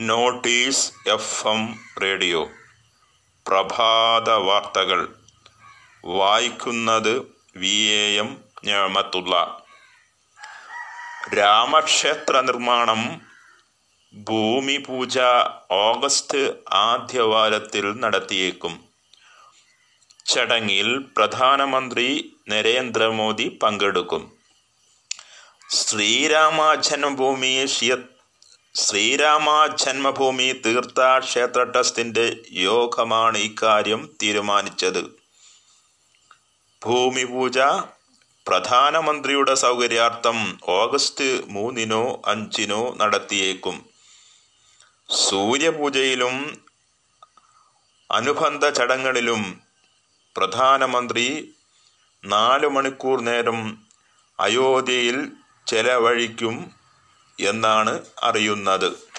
Notice F M radio. പ്രഭാത വാർത്തകൾ വായിക്കുന്നത് വി എ എം ഞാമത്തുള്ള. രാമക്ഷേത്ര നിർമ്മാണം ഭൂമി പൂജ ഓഗസ്റ്റ് ആദ്യവാരത്തിൽ നടത്തിയേക്കും. ചടങ്ങിൽ പ്രധാനമന്ത്രി നരേന്ദ്രമോദി പങ്കെടുക്കും. ശ്രീരാമ ജന്മഭൂമി ശ്രീരാമ ജന്മഭൂമി തീർത്ഥാക്ഷേത്ര ട്രസ്റ്റിന്റെ യോഗമാണ് ഇക്കാര്യം തീരുമാനിച്ചത്. ഭൂമി പൂജ പ്രധാനമന്ത്രിയുടെ സൗകര്യാർത്ഥം ഓഗസ്റ്റ് മൂന്നിനോ അഞ്ചിനോ നടത്തിയേക്കും. സൂര്യപൂജയിലും അനുബന്ധ ചടങ്ങുകളിലും പ്രധാനമന്ത്രി നാലു മണിക്കൂർ നേരം അയോധ്യയിൽ ചെലവഴിക്കും എന്നാണ് അറിയുന്നത്.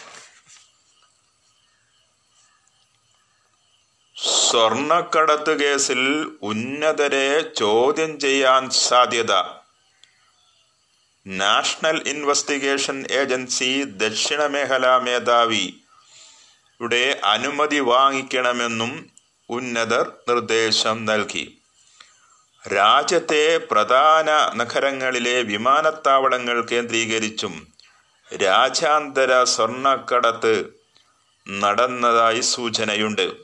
സ്വർണക്കടത്ത് കേസിൽ ഉന്നതരെ ചോദ്യം ചെയ്യാൻ സാധ്യത. നാഷണൽ ഇൻവെസ്റ്റിഗേഷൻ ഏജൻസി ദക്ഷിണ മേഖലാ മേധാവി യുടെ അനുമതി വാങ്ങിക്കണമെന്നും ഉന്നതർ നിർദ്ദേശം നൽകി. രാജ്യത്തെ പ്രധാന നഗരങ്ങളിലെ വിമാനത്താവളങ്ങൾ കേന്ദ്രീകരിച്ചും രാജ്യാന്തര സ്വർണക്കടത്ത് നടന്നതായി സൂചനയുണ്ട്.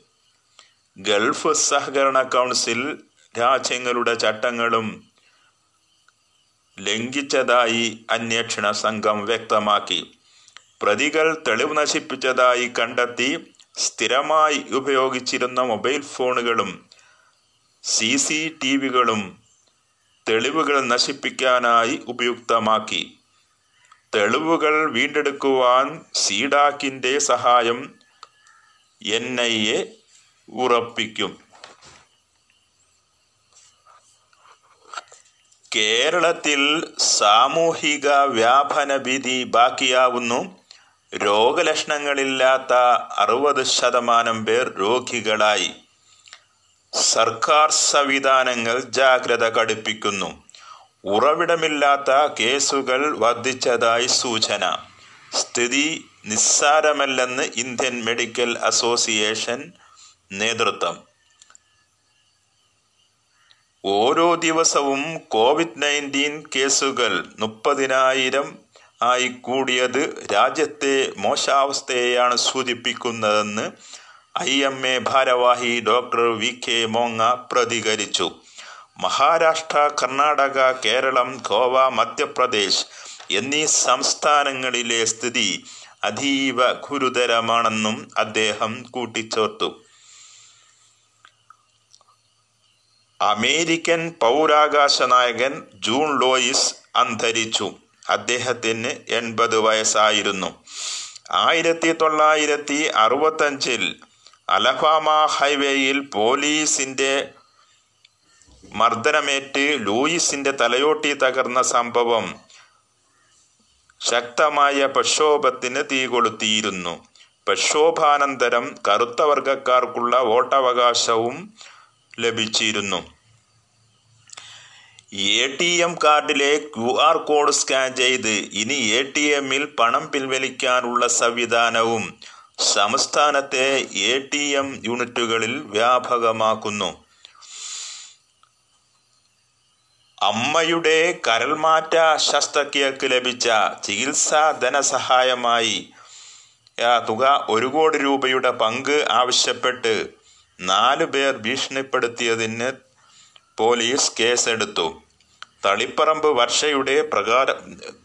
ഗൾഫ് സഹകരണ കൗൺസിൽ രാജ്യങ്ങളുടെ ചട്ടങ്ങളും ലംഘിച്ചതായി അന്വേഷണ സംഘം വ്യക്തമാക്കി. പ്രതികൾ തെളിവ് നശിപ്പിച്ചതായി കണ്ടെത്തി സ്ഥിരമായി ഉപയോഗിച്ചിരുന്ന മൊബൈൽ ഫോണുകളും സി സി ടി വികളും തെളിവുകൾ നശിപ്പിക്കാനായി ഉപയുക്തമാക്കി. തെളിവുകൾ വീണ്ടെടുക്കുവാൻ സീഡാക്കിന്റെ സഹായം എൻ ഐ എ ഉറപ്പിക്കും. കേരളത്തിൽ സാമൂഹിക വ്യാപന ഭീതി ബാക്കിയാവുന്നു. രോഗലക്ഷണങ്ങളില്ലാത്ത അറുപത് ശതമാനം പേർ രോഗികളായി. സർക്കാർ സംവിധാനങ്ങൾ ജാഗ്രത കടുപ്പിക്കുന്നു. ഉറവിടമില്ലാത്ത കേസുകൾ വർദ്ധിച്ചതായി സൂചന. സ്ഥിതി നിസ്സാരമല്ലെന്ന് ഇന്ത്യൻ മെഡിക്കൽ അസോസിയേഷൻ നേതൃത്വം. ഓരോ ദിവസവും കോവിഡ് നയന്റീൻ കേസുകൾ മുപ്പതിനായിരം ആയി കൂടിയത് രാജ്യത്തെ മോശാവസ്ഥയെയാണ് സൂചിപ്പിക്കുന്നതെന്ന് ഐ എം എ ഭാരവാഹി ഡോക്ടർ വി കെ മോങ്ങ പ്രതികരിച്ചു. മഹാരാഷ്ട്ര കർണാടക കേരളം ഗോവ മധ്യപ്രദേശ് എന്നീ സംസ്ഥാനങ്ങളിലെ സ്ഥിതി അതീവ ഗുരുതരമാണെന്നും അദ്ദേഹം കൂട്ടിച്ചേർത്തു. അമേരിക്കൻ പൗരാകാശ നായകൻ ജൂൺ ലോയിസ് അന്തരിച്ചു. അദ്ദേഹത്തിന് എൺപത് വയസ്സായിരുന്നു. ആയിരത്തി തൊള്ളായിരത്തി അറുപത്തഞ്ചിൽ അലഹാമ ഹൈവേയിൽ പോലീസിന്റെ മർദ്ദനമേറ്റ് ലൂയിസിന്റെ തലയോട്ടി തകർന്ന സംഭവം ശക്തമായ പ്രക്ഷോഭത്തിന് തീകൊളുത്തിയിരുന്നു പ്രക്ഷോഭാനന്തരം കറുത്ത വർഗക്കാർക്കുള്ള വോട്ടവകാശവും ലഭിച്ചിരുന്നു. എ ടി എം കാർഡിലെ ക്യു ആർ കോഡ് സ്കാൻ ചെയ്ത് ഇനി എ ടി എമ്മിൽ പണം പിൻവലിക്കാനുള്ള സംവിധാനവും സംസ്ഥാനത്തെ എ ടി എം യൂണിറ്റുകളിൽ വ്യാപകമാക്കുന്നു. അമ്മയുടെ കരൾമാറ്റ ശസ്ത്രക്രിയക്ക് ലഭിച്ച ചികിത്സാ ധനസഹായമായി തുക ഒരു കോടി രൂപയുടെ പങ്ക് ആവശ്യപ്പെട്ട് നാലു പേർ ഭീഷണിപ്പെടുത്തിയതിന് പോലീസ് കേസെടുത്തു. തളിപ്പറമ്പ് വർഷയുടെ പ്രകാരം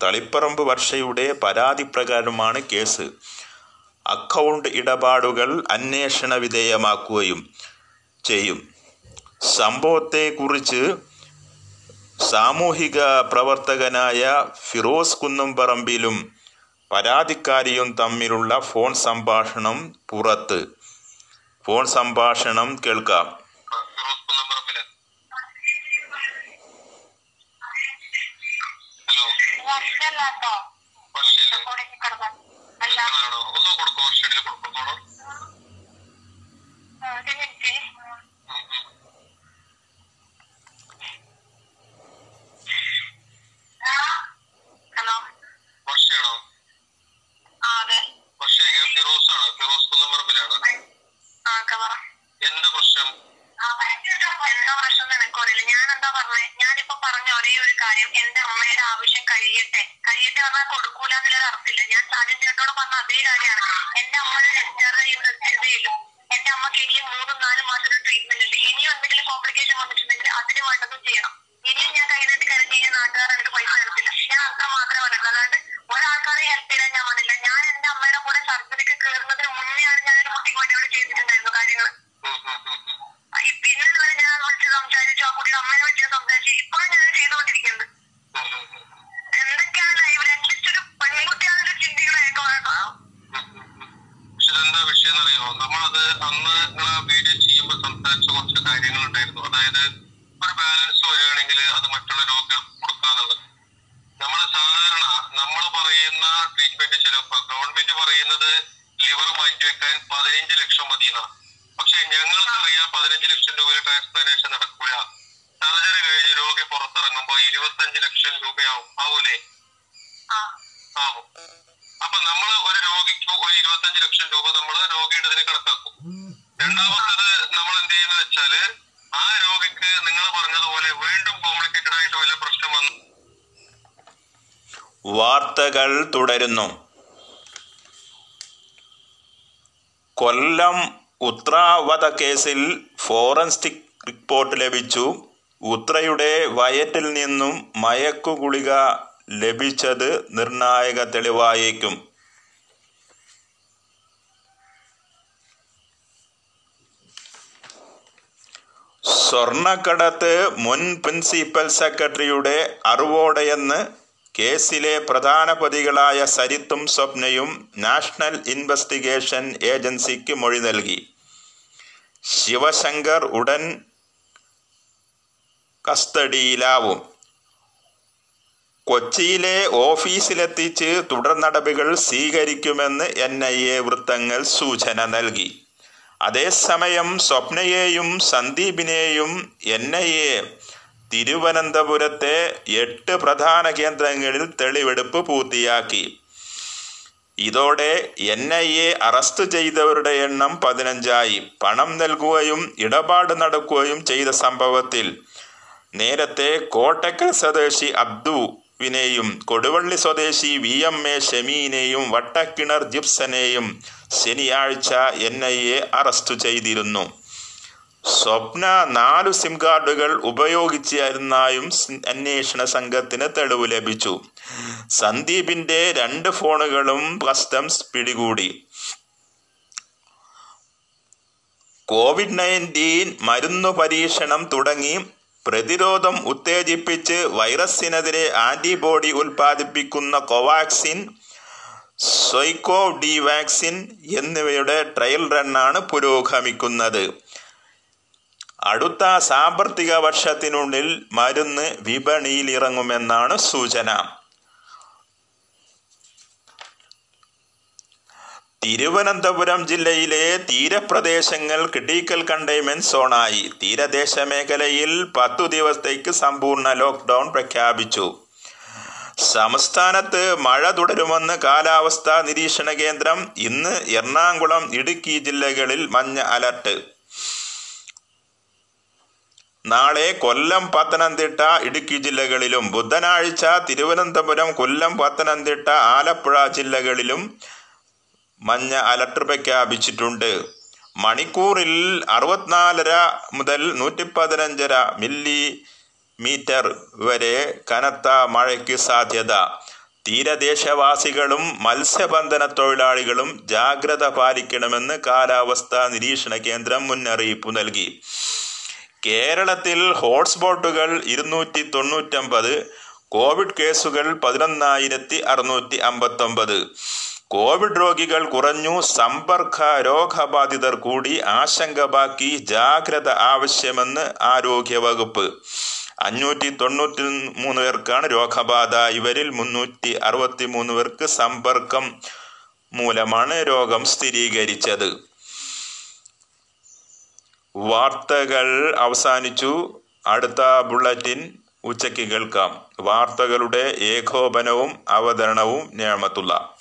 തളിപ്പറമ്പ് വർഷയുടെ പരാതി പ്രകാരമാണ് കേസ്. അക്കൗണ്ട് ഇടപാടുകൾ അന്വേഷണ വിധേയമാക്കുകയും ചെയ്യും. സംഭവത്തെക്കുറിച്ച് സാമൂഹിക പ്രവർത്തകനായ ഫിറോസ് കുന്നംപറമ്പിലും പരാതിക്കാരിയും തമ്മിലുള്ള ഫോൺ സംഭാഷണം പുറത്ത്. ഫോൺ സംഭാഷണം കേൾക്കാം. അതെ കാര്യം എന്റെ അമ്മയുടെ ആവശ്യം കഴിയട്ടെ. കഴിയട്ടെ പറഞ്ഞാൽ കൊടുക്കൂല എന്നുള്ളത് അർത്ഥമില്ല. ഞാൻ സാജൻ ചേട്ടനോട് പറഞ്ഞ അതേ കാര്യമാണ്. എന്റെ അമ്മയുടെ ഡിസ്ചാർജ് എന്റെ അമ്മയ്ക്ക് ഇനിയും മൂന്നും നാലും മാസത്തെ ട്രീറ്റ്മെന്റ് ഉണ്ട്. ഇനിയും എന്തെങ്കിലും കോംപ്ലിക്കേഷൻ വന്നിട്ടുണ്ടെങ്കിൽ അതിന് വേണ്ടതും ചെയ്യണം. ഇനിയും ഞാൻ കഴിഞ്ഞിട്ട് കരഞ്ഞു കഴിഞ്ഞാൽ നാട്ടുകാർ എനിക്ക് പൈസ തരത്തില്ല. ഞാൻ അത്ര മാത്രമേ പറഞ്ഞിട്ടുള്ളൂ. അല്ലാണ്ട് ഒരാൾക്കാരെ ഹെൽപ്പ് ചെയ്യാൻ ഞാൻ വന്നില്ല. ആവും. അപ്പൊ നമ്മൾ ഒരു രോഗിക്ക് ഒരു ഇരുപത്തഞ്ച് ലക്ഷം രൂപ നമ്മൾ രോഗിയുടെ ഇതിന് കണക്കാക്കും. രണ്ടാമത്തത് നമ്മൾ എന്ത് ചെയ്യുന്നത് വെച്ചാൽ ആ രോഗിക്ക് നിങ്ങൾ പറഞ്ഞതുപോലെ വീണ്ടും കോംപ്ലിക്കേറ്റഡ് ആയിട്ട് വല്ല പ്രശ്നം വന്നു വാർത്തകൾ തുടരുന്നു. കൊല്ലം ഉത്രാവത കേസിൽ ഫോറൻസിക് റിപ്പോർട്ട് ലഭിച്ചു. ഉത്രയുടെ വയറ്റിൽ നിന്നും മയക്കുഗുളിക ലഭിച്ചത് നിർണായക തെളിവായേക്കും. സ്വർണക്കടത്ത് മുൻ പ്രിൻസിപ്പൽ സെക്രട്ടറിയുടെ അറിവോടെയെന്ന് കേസിലെ പ്രധാന പ്രതികളായ സരിത്തും സ്വപ്നയും നാഷണൽ ഇൻവെസ്റ്റിഗേഷൻ ഏജൻസിക്ക് മൊഴി നൽകി. ശിവശങ്കർ ഉടൻ കസ്റ്റഡിയിലാവും. കൊച്ചിയിലെ ഓഫീസിലെത്തിച്ച് തുടർ നടപടികൾ സ്വീകരിക്കുമെന്ന് എൻ ഐ എ വൃത്തങ്ങൾ സൂചന നൽകി. അതേസമയം സ്വപ്നയെയും സന്ദീപിനെയും എൻ ഐ എ തിരുവനന്തപുരത്തെ എട്ട് പ്രധാന കേന്ദ്രങ്ങളിൽ തെളിവെടുപ്പ് പൂർത്തിയാക്കി. ഇതോടെ എൻ ഐ എ അറസ്റ്റ് ചെയ്തവരുടെ എണ്ണം പതിനഞ്ചായി. പണം നൽകുകയും ഇടപാട് നടക്കുകയും ചെയ്ത സംഭവത്തിൽ നേരത്തെ കോട്ടക്കൽ സ്വദേശി അബ്ദുവിനെയും കൊടുവള്ളി സ്വദേശി വി എം എ ഷെമീനെയും വട്ടക്കിണർ ജിപ്സനെയും ശനിയാഴ്ച എൻ ഐ എ അറസ്റ്റ് ചെയ്തിരുന്നു. സ്വപ്ന നാലു സിം കാർഡുകൾ ഉപയോഗിച്ചായിരുന്നായും അന്വേഷണ സംഘത്തിന് തെളിവ് ലഭിച്ചു. സന്ദീപിന്റെ രണ്ട് ഫോണുകളും കസ്റ്റംസ് പിടികൂടി. കോവിഡ് നയന്റീൻ മരുന്നു പരീക്ഷണം തുടങ്ങി പ്രതിരോധം ഉത്തേജിപ്പിച്ച് വൈറസിനെതിരെ ആന്റിബോഡി ഉൽപ്പാദിപ്പിക്കുന്ന കോവാക്സിൻ സൊയ്ക്കോ ഡി വാക്സിൻ എന്നിവയുടെ ട്രയൽ റണ്ണാണ് പുരോഗമിക്കുന്നത്. അടുത്ത സാമ്പത്തിക വർഷത്തിനുള്ളിൽ മരുന്ന് വിപണിയിൽ ഇറങ്ങുമെന്നാണ് സൂചന. തിരുവനന്തപുരം ജില്ലയിലെ തീരപ്രദേശങ്ങൾ ക്രിട്ടിക്കൽ കണ്ടെയ്ൻമെന്റ് സോണായി തീരദേശ മേഖലയിൽ പത്തു ദിവസത്തേക്ക് സമ്പൂർണ ലോക്ക്ഡൌൺ പ്രഖ്യാപിച്ചു. സംസ്ഥാനത്ത് മഴ തുടരുമെന്ന് കാലാവസ്ഥാ നിരീക്ഷണ കേന്ദ്രം ഇന്ന് എറണാകുളം ഇടുക്കി ജില്ലകളിൽ മഞ്ഞ അലർട്ട്. നാളെ കൊല്ലം പത്തനംതിട്ട ഇടുക്കി ജില്ലകളിലും ബുധനാഴ്ച തിരുവനന്തപുരം കൊല്ലം പത്തനംതിട്ട ആലപ്പുഴ ജില്ലകളിലും മഞ്ഞ അലർട്ട് പ്രഖ്യാപിച്ചിട്ടുണ്ട് മണിക്കൂറിൽ അറുപത്തിനാലര മുതൽ നൂറ്റി പതിനഞ്ചര മില്ലി മീറ്റർ വരെ കനത്ത മഴയ്ക്ക് സാധ്യത. തീരദേശവാസികളും മത്സ്യബന്ധന തൊഴിലാളികളും ജാഗ്രത പാലിക്കണമെന്ന് കാലാവസ്ഥാ നിരീക്ഷണ കേന്ദ്രം മുന്നറിയിപ്പ് നൽകി. കേരളത്തിൽ ഹോട്ട്സ്പോട്ടുകൾ ഇരുന്നൂറ്റി തൊണ്ണൂറ്റമ്പത് കോവിഡ് കേസുകൾ പതിനൊന്നായിരത്തി അറുന്നൂറ്റി അമ്പത്തൊമ്പത് കോവിഡ് രോഗികൾ കുറഞ്ഞു സമ്പർക്ക രോഗബാധിതർ കൂടി ആശങ്ക ബാക്കി ജാഗ്രത ആവശ്യമെന്ന് ആരോഗ്യവകുപ്പ്. അഞ്ഞൂറ്റി തൊണ്ണൂറ്റി മൂന്ന് പേർക്കാണ് രോഗബാധ. ഇവരിൽ മുന്നൂറ്റി അറുപത്തി മൂന്ന് പേർക്ക് സമ്പർക്കം മൂലമാണ് രോഗം സ്ഥിരീകരിച്ചത്. വാർത്തകൾ അവസാനിച്ചു. അടുത്ത ബുള്ളറ്റിൻ ഉച്ചയ്ക്ക് കേൾക്കാം. വാർത്തകളുടെ ഏകോപനവും അവതരണവും ഞാമത്തുള്ള